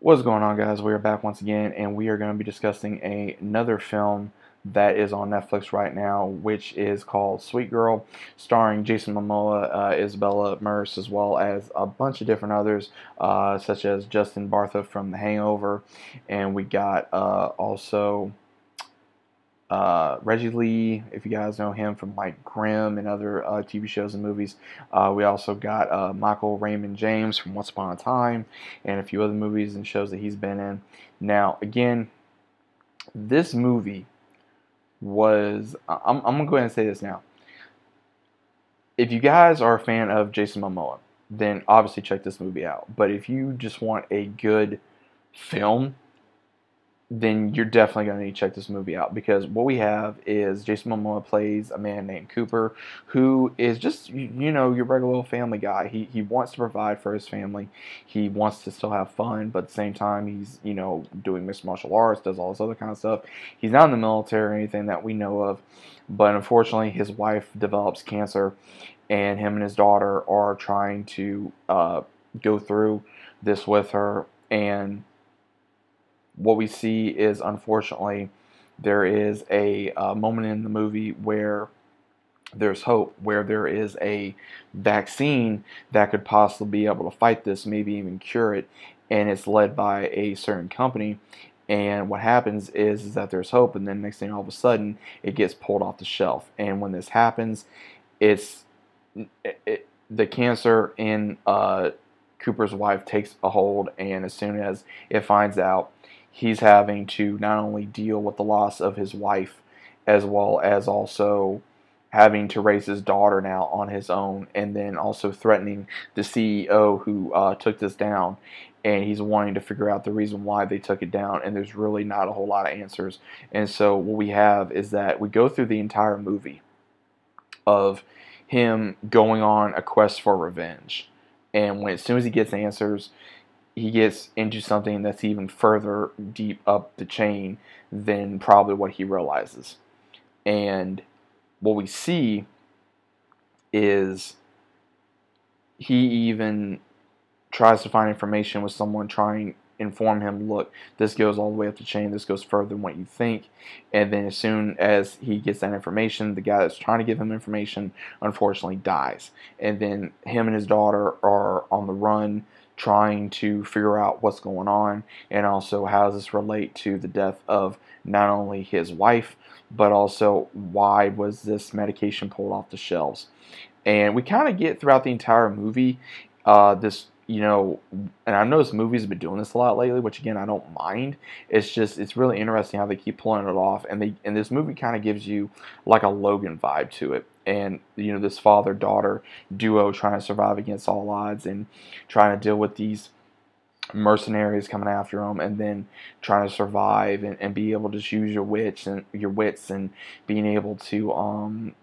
What's going on, guys? We are back once again, and we are going to be discussing a, another film that is on Netflix right now, which is called Sweet Girl, starring Jason Momoa, uh, Isabela Merced, as well as a bunch of different others, uh, such as Justin Bartha from The Hangover, and we got uh, also uh, Reggie Lee, if you guys know him from like Grimm and other uh, TV shows and movies. Uh, we also got uh, Michael Raymond James from Once Upon a Time and a few other movies and shows that he's been in. Now, again, this movie was. I'm, I'm going to go ahead and say this now. If you guys are a fan of Jason Momoa, then obviously check this movie out. But if you just want a good film then you're definitely going to need to check this movie out because what we have is Jason Momoa plays a man named Cooper who is just you know your regular old family guy. He he wants to provide for his family. He wants to still have fun, but at the same time he's you know doing mixed martial arts, does all this other kind of stuff. He's not in the military or anything that we know of, but unfortunately his wife develops cancer, and him and his daughter are trying to uh, go through this with her and what we see is unfortunately there is a, a moment in the movie where there's hope, where there is a vaccine that could possibly be able to fight this, maybe even cure it, and it's led by a certain company. And what happens is, is that there's hope, and then next thing all of a sudden it gets pulled off the shelf. And when this happens, it's it, it, the cancer in uh, Cooper's wife takes a hold, and as soon as it finds out, he's having to not only deal with the loss of his wife as well as also having to raise his daughter now on his own and then also threatening the CEO who uh, took this down. And he's wanting to figure out the reason why they took it down and there's really not a whole lot of answers. And so what we have is that we go through the entire movie of him going on a quest for revenge. And when as soon as he gets answers he gets into something that's even further deep up the chain than probably what he realizes. And what we see is he even tries to find information with someone trying to inform him look this goes all the way up the chain. This goes further than what you think. And then as soon as he gets that information the guy that's trying to give him information unfortunately dies. And then him and his daughter are on the run trying to figure out what's going on and also how does this relate to the death of not only his wife but also why was this medication pulled off the shelves and we kind of get throughout the entire movie uh, this you know, and I know this movies have been doing this a lot lately, which again I don't mind. It's just it's really interesting how they keep pulling it off, and they and this movie kind of gives you like a Logan vibe to it, and you know this father daughter duo trying to survive against all odds and trying to deal with these mercenaries coming after them and then trying to survive and, and be able to use your wits and your wits and being able to um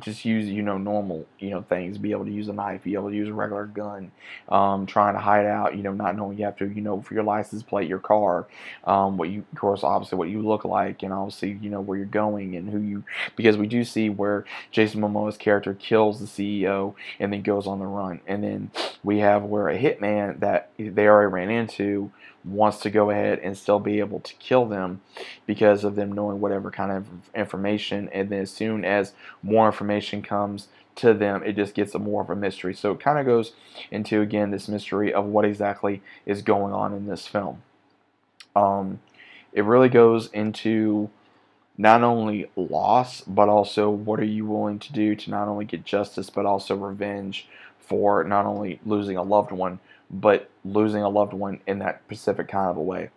just use you know normal you know things be able to use a knife be able to use a regular gun um, trying to hide out you know not knowing you have to you know for your license plate your car um, what you of course obviously what you look like and obviously you know where you're going and who you because we do see where Jason Momoa's character kills the CEO and then goes on the run. And then we have where a hitman that they already ran into wants to go ahead and still be able to kill them because of them knowing whatever kind of information. And then as soon as more information comes to them it just gets a more of a mystery. So it kind of goes into again this mystery of what exactly is going on in this film. Um, it really goes into not only loss but also what are you willing to do to not only get justice but also revenge for not only losing a loved one but losing a loved one in that specific kind of a way.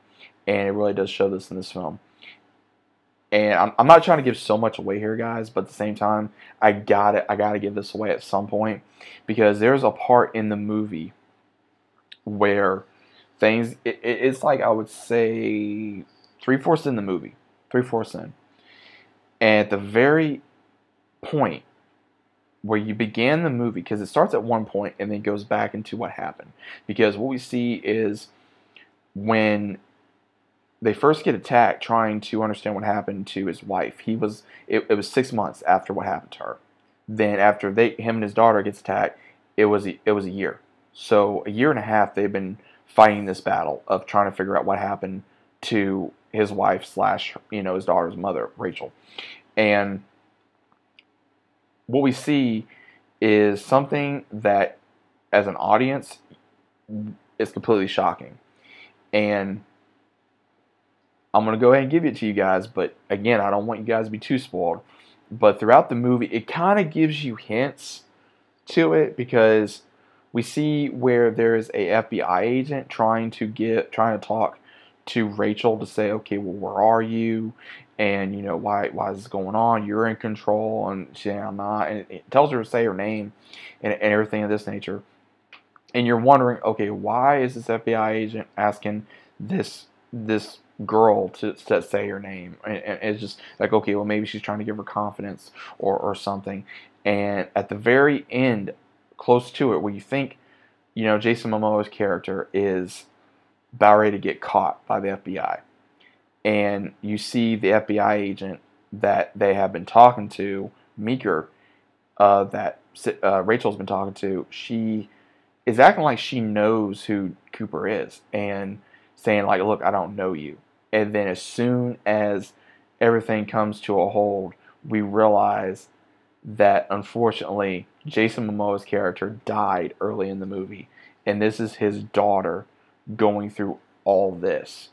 And it really does show this in this film. And I'm, I'm not trying to give so much away here, guys, but at the same time, I got it. I got to give this away at some point because there's a part in the movie where things. It, it's like I would say three fourths in the movie, three fourths in, and at the very point where you began the movie because it starts at one point and then goes back into what happened. Because what we see is when they first get attacked, trying to understand what happened to his wife. He was it, it was six months after what happened to her. Then after they him and his daughter gets attacked, it was it was a year. So a year and a half they've been fighting this battle of trying to figure out what happened to his wife slash you know his daughter's mother, Rachel, and what we see is something that, as an audience, is completely shocking, and I'm gonna go ahead and give it to you guys, but again, I don't want you guys to be too spoiled. But throughout the movie, it kind of gives you hints to it because we see where there's a FBI agent trying to get trying to talk to Rachel to say, okay, well, where are you? And you know why why is this going on? You're in control, and she I'm not. And it tells her to say her name and, and everything of this nature. And you're wondering, okay, why is this FBI agent asking this this girl to, to say her name. And, and, it's just like, okay, well, maybe she's trying to give her confidence or, or something. And at the very end, close to it, where you think, you know, Jason Momoa's character is about ready to get caught by the FBI. And you see the FBI agent that they have been talking to, Meeker, uh, that uh, Rachel's been talking to, she is acting like she knows who Cooper is and saying like, "Look, I don't know you." And then as soon as everything comes to a hold, we realize that unfortunately Jason Momoa's character died early in the movie, and this is his daughter going through all this.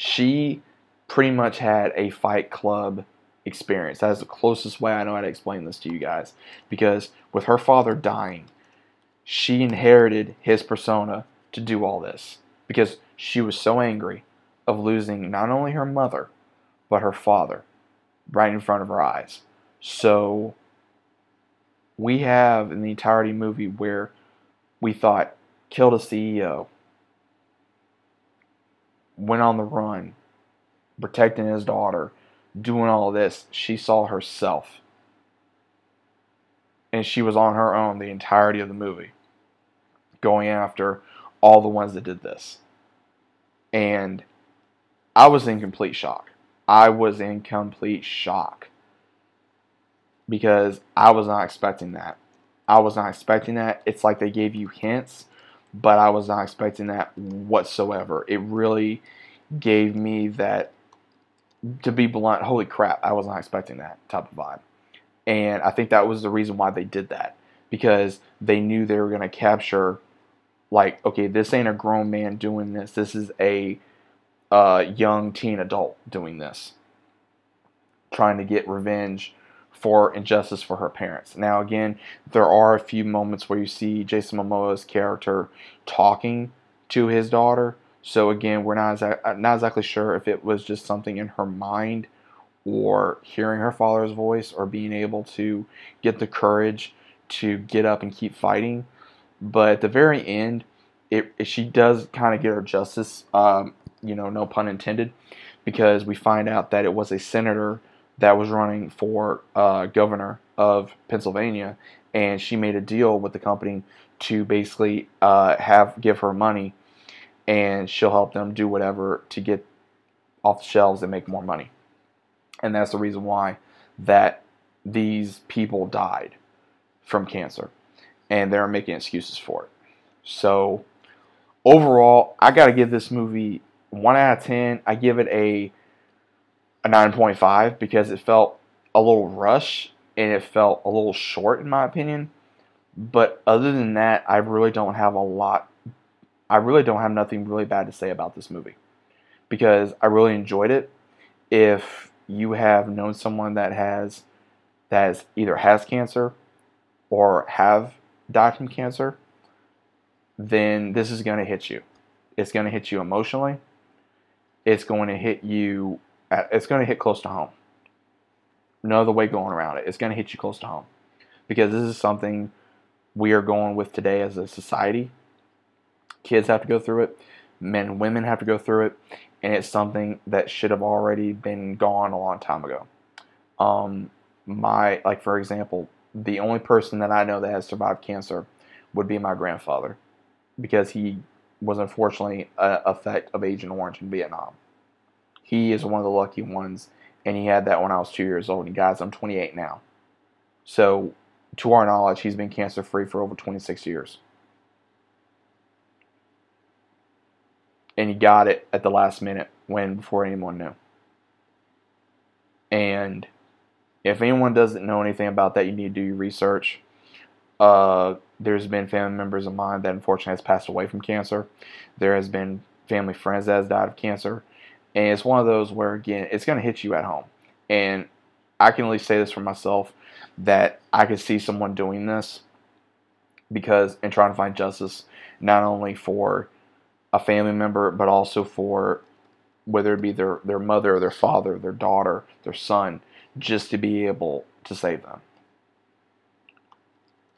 She pretty much had a fight club experience. That is the closest way I know how to explain this to you guys. Because with her father dying, she inherited his persona to do all this. Because she was so angry of losing not only her mother, but her father right in front of her eyes. So we have in the entirety movie where we thought killed a CEO, went on the run, protecting his daughter, doing all this. She saw herself. And she was on her own the entirety of the movie, going after all the ones that did this. And I was in complete shock. I was in complete shock because I was not expecting that. I was not expecting that. It's like they gave you hints, but I was not expecting that whatsoever. It really gave me that, to be blunt, holy crap, I was not expecting that type of vibe. And I think that was the reason why they did that because they knew they were going to capture, like, okay, this ain't a grown man doing this. This is a uh, young teen adult doing this, trying to get revenge for injustice for her parents. Now, again, there are a few moments where you see Jason Momoa's character talking to his daughter. So again, we're not exa- not exactly sure if it was just something in her mind or hearing her father's voice or being able to get the courage to get up and keep fighting. But at the very end, it, it she does kind of get her justice. Um, you know, no pun intended, because we find out that it was a senator that was running for uh, governor of Pennsylvania, and she made a deal with the company to basically uh, have give her money, and she'll help them do whatever to get off the shelves and make more money, and that's the reason why that these people died from cancer, and they're making excuses for it. So overall, I got to give this movie one out of ten, I give it a a nine point five because it felt a little rush and it felt a little short in my opinion. But other than that, I really don't have a lot. I really don't have nothing really bad to say about this movie because I really enjoyed it. If you have known someone that has that either has cancer or have died from cancer, then this is going to hit you. It's going to hit you emotionally it's going to hit you, it's going to hit close to home. No other way going around it. It's going to hit you close to home. Because this is something we are going with today as a society. Kids have to go through it, men and women have to go through it, and it's something that should have already been gone a long time ago. Um, my, like, for example, the only person that I know that has survived cancer would be my grandfather because he was unfortunately a effect of Agent Orange in Vietnam. He is one of the lucky ones, and he had that when I was two years old. And guys, I'm 28 now. So, to our knowledge, he's been cancer free for over 26 years. and he got it at the last minute when before anyone knew. And if anyone doesn't know anything about that, you need to do your research. Uh, there's been family members of mine that unfortunately has passed away from cancer. There has been family friends that has died of cancer, and it's one of those where again it's going to hit you at home. And I can only say this for myself that I could see someone doing this because and trying to find justice not only for a family member but also for whether it be their, their mother, their father, their daughter, their son, just to be able to save them.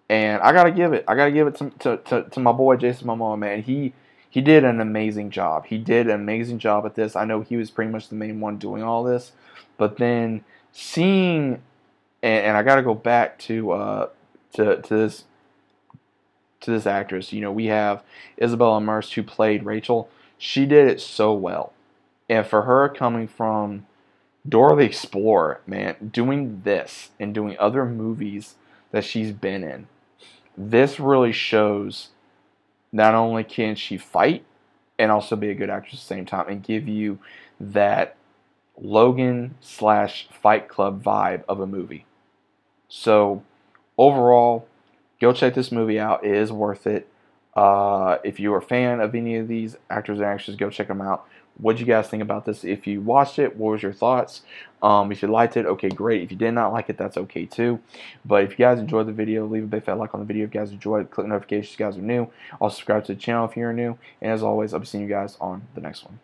And I gotta give it, I gotta give it to, to, to, to my boy Jason Momoa, man. He he did an amazing job. He did an amazing job at this. I know he was pretty much the main one doing all this, but then seeing, and, and I gotta go back to uh, to to this to this actress. You know, we have Isabela Merced who played Rachel. She did it so well. And for her coming from Dora the Explorer, man, doing this and doing other movies that she's been in, this really shows not only can she fight and also be a good actress at the same time and give you that Logan slash Fight Club vibe of a movie. So overall, go check this movie out. It is worth it. Uh, if you're a fan of any of these actors and actresses, go check them out. What you guys think about this? If you watched it, what was your thoughts? Um, if you liked it, okay, great. If you did not like it, that's okay too. But if you guys enjoyed the video, leave a big fat like on the video. If you guys enjoyed, click notifications if you guys are new. Also subscribe to the channel if you're new. And as always, I'll be seeing you guys on the next one.